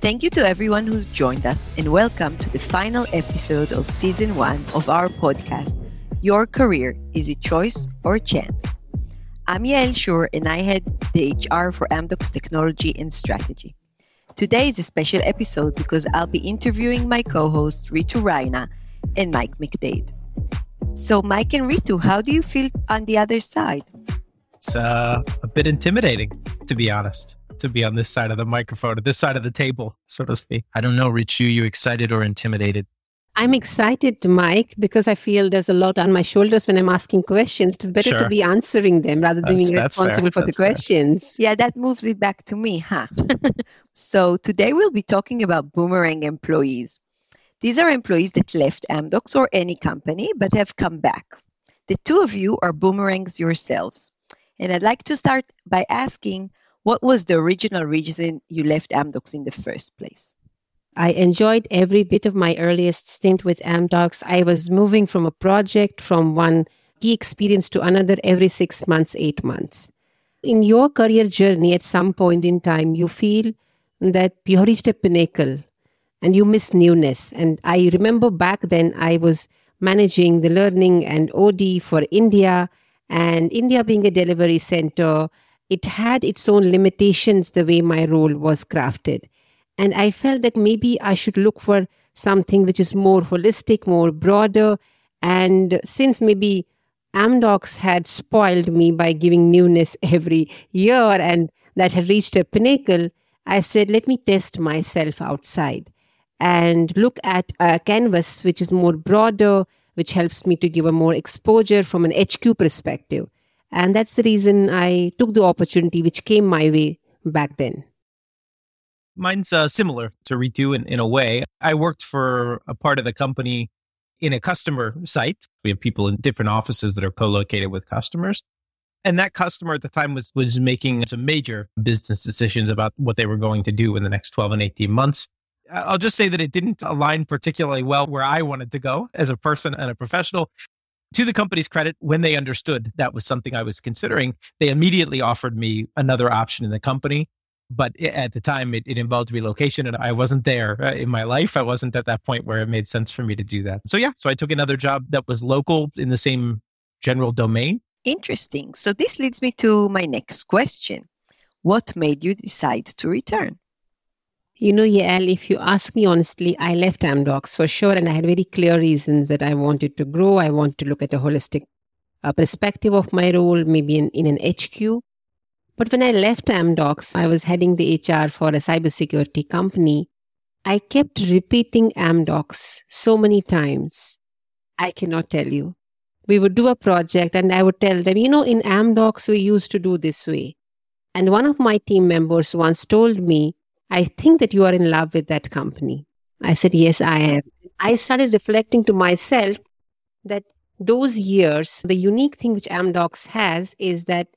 Thank you to everyone who's joined us, and welcome to the final episode of season one of our podcast, Your Career Is It Choice or Chance? I'm Yael Shur, and I head the HR for Amdocs Technology and Strategy. Today is a special episode because I'll be interviewing my co host Reetu Raina and Mike MacDade. So, Mike and Reetu, how do you feel on the other side? It's uh, a bit intimidating, to be honest, to be on this side of the microphone, or this side of the table, so to speak. I don't know, Reetu, you excited or intimidated? I'm excited, Mike, because I feel there's a lot on my shoulders when I'm asking questions. It's better Sure. to be answering them rather than That's- being that's fair. responsible for the fair. questions. Yeah, that moves it back to me, huh? so today we'll be talking about boomerang employees. These are employees that left Amdocs or any company but have come back. The two of you are boomerangs yourselves. And I'd like to start by asking what was the original reason you left Amdocs in the first place? I enjoyed every bit of my earliest stint with Amdocs. I was moving from a project from one key experience to another every six months, eight months. In your career journey, at some point in time, you feel that you reached a pinnacle and you miss newness. And I remember back then I was managing the learning and OD for India, and India being a delivery center, it had its own limitations the way my role was crafted. And I felt that maybe I should look for something which is more holistic, more broader. And since maybe Amdocs had spoiled me by giving newness every year and that had reached a pinnacle, I said, let me test myself outside and look at a canvas which is more broader, which helps me to give a more exposure from an HQ perspective. And that's the reason I took the opportunity which came my way back then. Mine's uh, similar to Reetu in, in a way. I worked for a part of the company in a customer site. We have people in different offices that are co-located with customers. And that customer at the time was, was making some major business decisions about what they were going to do in the next 12 and 18 months. I'll just say that it didn't align particularly well where I wanted to go as a person and a professional. To the company's credit, when they understood that was something I was considering, they immediately offered me another option in the company but at the time it, it involved relocation and i wasn't there uh, in my life i wasn't at that point where it made sense for me to do that so yeah so i took another job that was local in the same general domain Interesting. So this leads me to my next question. What made you decide to return? You know, Yael, if you ask me honestly, I left Amdocs for sure, and I had very clear reasons that I wanted to grow. I want to look at a holistic uh, perspective of my role, maybe in, in an HQ. But when I left Amdocs, I was heading the HR for a cybersecurity company. I kept repeating Amdocs so many times. I cannot tell you. We would do a project, and I would tell them, you know, in Amdocs, we used to do this way. And one of my team members once told me, I think that you are in love with that company. I said, Yes, I am. I started reflecting to myself that those years, the unique thing which Amdocs has is that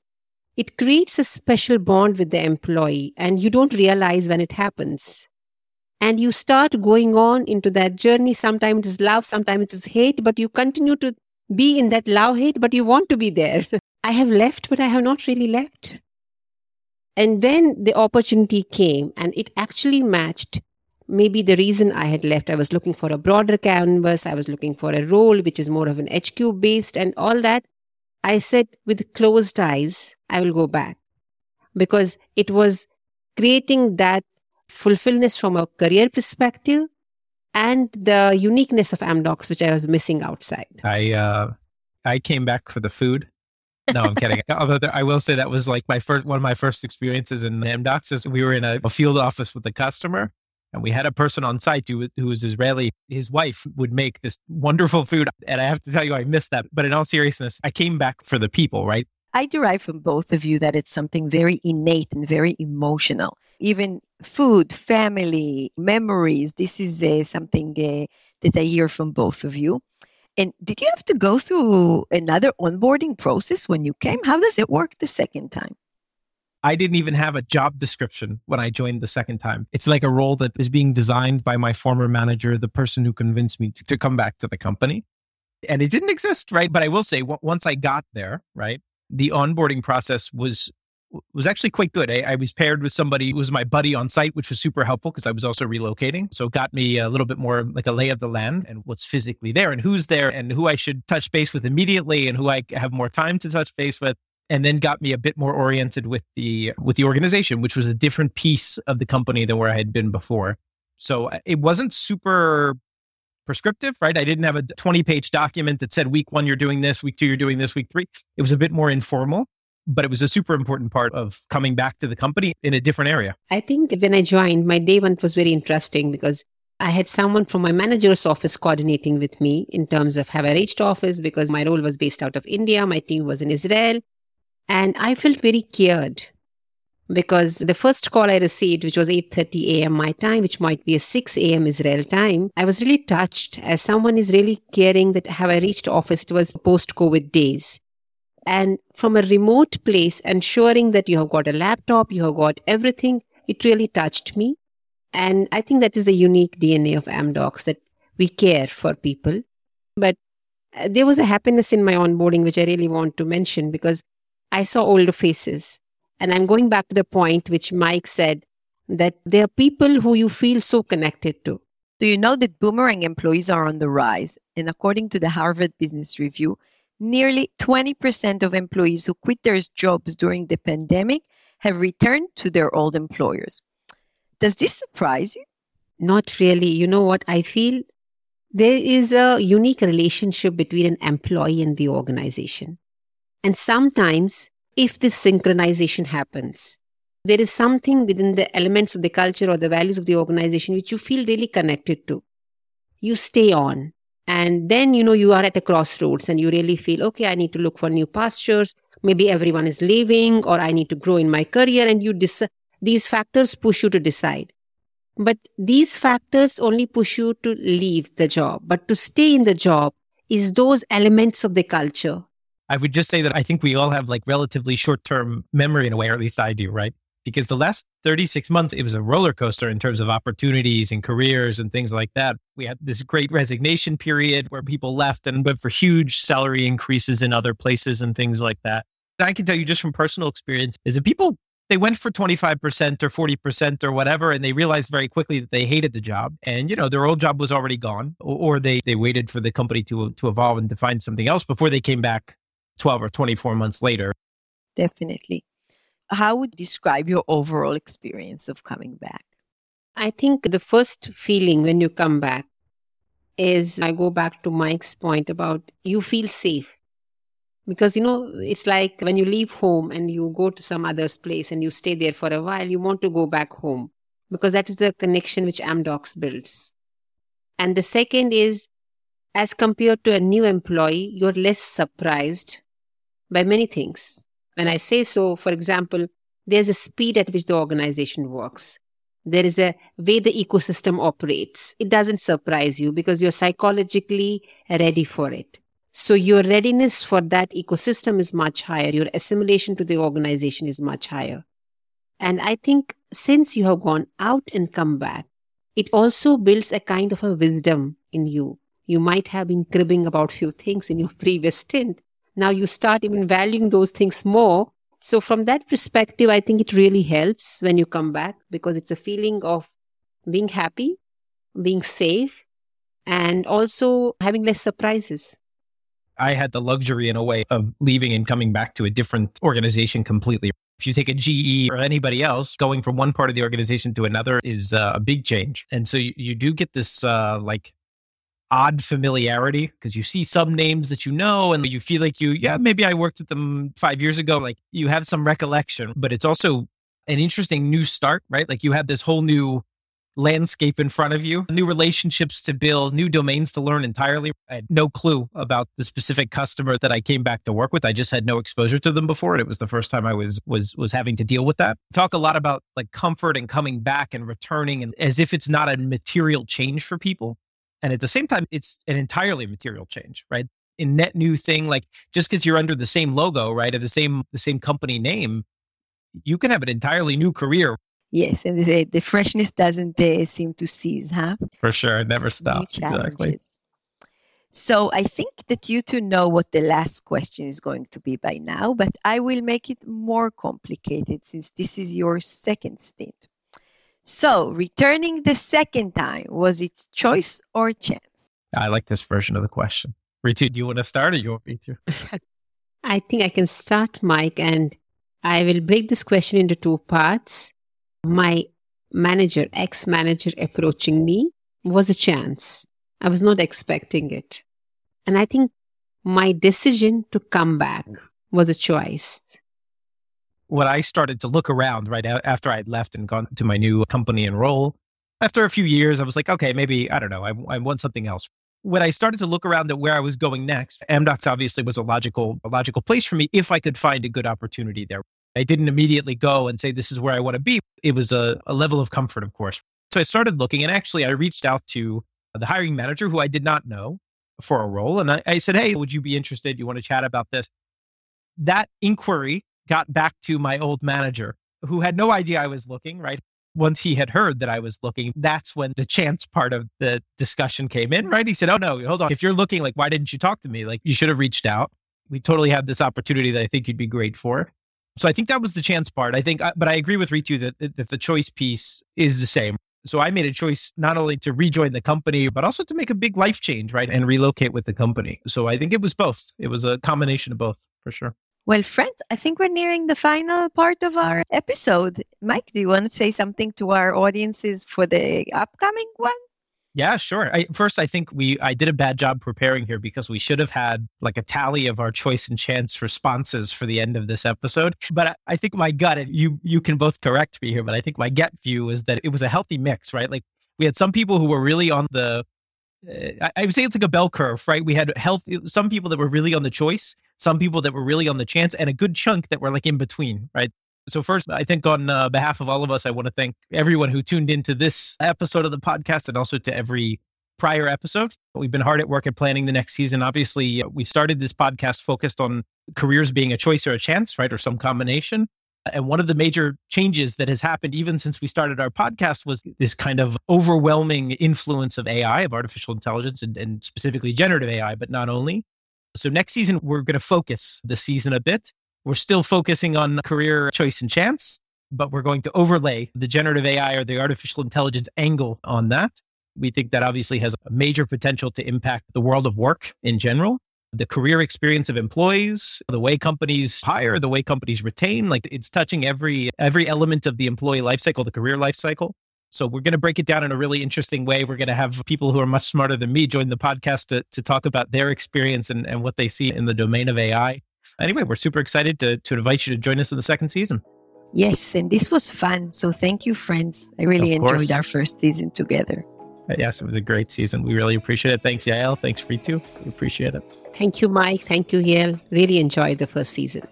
it creates a special bond with the employee, and you don't realize when it happens. And you start going on into that journey. Sometimes it's love, sometimes it's hate, but you continue to be in that love hate, but you want to be there. I have left, but I have not really left. And then the opportunity came, and it actually matched maybe the reason I had left. I was looking for a broader canvas, I was looking for a role which is more of an HQ based, and all that. I said, with closed eyes, I will go back. Because it was creating that fulfillment from a career perspective and the uniqueness of Amdocs, which I was missing outside. i uh i came back for the food. No i'm kidding. Although there, i will say that was like my first one of my first experiences in amdocs is we were in a, a field office with a customer and we had a person on site who, who was Israeli. His wife would make this wonderful food. And I have to tell you, I missed that. But in all seriousness, I came back for the people, right? I derive from both of you that it's something very innate and very emotional. Even food, family, memories, this is uh, something uh, that I hear from both of you. And did you have to go through another onboarding process when you came? How does it work the second time? I didn't even have a job description when I joined the second time. It's like a role that is being designed by my former manager, the person who convinced me to, to come back to the company. And it didn't exist, right? But I will say, w- once I got there, right, the onboarding process was was actually quite good. I, I, was paired with somebody who was my buddy on site, which was super helpful because I was also relocating. So it got me a little bit more like a lay of the land and what's physically there and who's there and who I should touch base with immediately and who I have more time to touch base with. And then got me a bit more oriented with the with the organization, which was a different piece of the company than where I had been before. So uh, it wasn't super prescriptive, right? I didn't have a 20 page document that said week one, you're doing this, week two, you're doing this, week three. It was a bit more informal but it was a super important part of coming back to the company in a different area. I think when I joined, my day one was very interesting because I had someone from my manager's office coordinating with me in terms of have I reached office because my role was based out of India, my team was in Israel, and I felt very cared because the first call I received, which was 8:30 a.m. my time, which might be a 6 a.m. Israel time, I was really touched as someone is really caring that have I reached office. It was post-COVID days, and from a remote place, ensuring that you have got a laptop, you have got everything, it really touched me. And I think that is the unique DNA of Amdocs that we care for people. But uh, there was a happiness in my onboarding, which I really want to mention because I saw older faces. And I'm going back to the point which Mike said that there are people who you feel so connected to. Do you know that boomerang employees are on the rise? And according to the Harvard Business Review, nearly 20% of employees who quit their jobs during the pandemic have returned to their old employers. Does this surprise you? Not really. You know what? I feel there is a unique relationship between an employee and the organization. And sometimes, if this synchronization happens, there is something within the elements of the culture or the values of the organization which you feel really connected to. You stay on and then, you know, you are at a crossroads and you really feel, okay, I need to look for new pastures. Maybe everyone is leaving or I need to grow in my career. And you dis- these factors push you to decide. But these factors only push you to leave the job. But to stay in the job is those elements of the culture. I would just say that I think we all have like relatively short term memory in a way, or at least I do, right? because the last 36 months, it was a roller coaster in terms of opportunities and careers and things like that. We had this great resignation period where people left and went for huge salary increases in other places and things like that. And I can tell you just from personal experience is that people, they went for 25% or 40% or whatever, and they realized very quickly that they hated the job. And, you know, their old job was already gone, or, they, they waited for the company to, to evolve and to find something else before they came back 12 or 24 months later. Definitely how would you describe your overall experience of coming back? I think the first feeling when you come back is I go back to Mike's point about you feel safe. Because, you know, it's like when you leave home and you go to some other's place and you stay there for a while, you want to go back home because that is the connection which Amdocs builds. And the second is, as compared to a new employee, you're less surprised by many things. When I say so, for example, there's a speed at which the organization works. There is a way the ecosystem operates. It doesn't surprise you because you're psychologically ready for it. So your readiness for that ecosystem is much higher. Your assimilation to the organization is much higher. And I think since you have gone out and come back, it also builds a kind of a wisdom in you. You might have been cribbing about few things in your previous stint, now you start even valuing those things more. So, from that perspective, I think it really helps when you come back because it's a feeling of being happy, being safe, and also having less surprises. I had the luxury in a way of leaving and coming back to a different organization completely. If you take a GE or anybody else, going from one part of the organization to another is uh, a big change. And so you, you do get this uh, like odd familiarity because you see some names that you know and you feel like you, yeah, maybe I worked with them five years ago. Like you have some recollection, but it's also an interesting new start, right? Like you have this whole new landscape in front of you, new relationships to build, new domains to learn entirely. I had no clue about the specific customer that I came back to work with. I just had no exposure to them before. And it was the first time I was was was having to deal with that. Talk a lot about like comfort and coming back and returning and as if it's not a material change for people. And at the same time, it's an entirely material change, right? In net new thing, like just because you're under the same logo, right, or the same the same company name, you can have an entirely new career. Yes, and the, the freshness doesn't uh, seem to cease, huh? For sure. It never stops. Exactly. So I think that you two know what the last question is going to be by now, but I will make it more complicated since this is your second stint. So returning the second time, was it choice or chance? I like this version of the question. Reetu, do you want to start or you want me to? I think I can start, Mike, and I will break this question into two parts. My manager, ex manager approaching me was a chance. I was not expecting it. And I think my decision to come back was a choice. When I started to look around right after I'd left and gone to my new company and role, after a few years, I was like, okay, maybe, I don't know, I, I want something else. When I started to look around at where I was going next, Amdocs obviously was a logical, a logical place for me if I could find a good opportunity there. I didn't immediately go and say, this is where I want to be. It was a, a level of comfort, of course. So I started looking and actually I reached out to the hiring manager who I did not know for a role. And I, I said, Hey, would you be interested? You want to chat about this? That inquiry got back to my old manager who had no idea I was looking, right? Once he had heard that I was looking, that's when the chance part of the discussion came in, right? He said, Oh, no, hold on. If you're looking, like, why didn't you talk to me? Like, you should have reached out. We totally had this opportunity that I think you'd be great for. So I think that was the chance part. I think, uh, but I agree with Reetu that, that the choice piece is the same. So I made a choice not only to rejoin the company, but also to make a big life change, right? And relocate with the company. So I think it was both. It was a combination of both for sure. Well, friends, I think we're nearing the final part of our episode. Mike, do you want to say something to our audiences for the upcoming one? Yeah, sure. I, first, I think we I did a bad job preparing here because we should have had like a tally of our choice and chance responses for the end of this episode. But I, I think my gut, and you you can both correct me here, but I think my gut view is that it was a healthy mix, right? Like we had some people who were really on the uh, I would say it's like a bell curve, right? We had health, some people that were really on the choice, some people that were really on the chance, and a good chunk that were like in between, right? So, first, I think on uh, behalf of all of us, I want to thank everyone who tuned into this episode of the podcast and also to every prior episode. We've been hard at work at planning the next season. Obviously, we started this podcast focused on careers being a choice or a chance, right? Or some combination. And one of the major changes that has happened even since we started our podcast was this kind of overwhelming influence of AI, of artificial intelligence, and, and specifically generative AI, but not only. So next season, we're going to focus the season a bit we're still focusing on career choice and chance, but we're going to overlay the generative AI or the artificial intelligence angle on that. We think that obviously has a major potential to impact the world of work in general, the career experience of employees, the way companies hire, the way companies retain, like it's touching every every element of the employee lifecycle, the career lifecycle. So we're going to break it down in a really interesting way. We're going to have people who are much smarter than me join the podcast to, to talk about their experience and, and what they see in the domain of AI. Anyway, we're super excited to, to invite you to join us in the second season. Yes, and this was fun. So thank you, friends. I really enjoyed our first season together. Uh, yes, it was a great season. We really appreciate it. Thanks, Yael. Thanks, Reetu. We appreciate it. Thank you, Mike. Thank you, Yael. Really enjoyed the first season.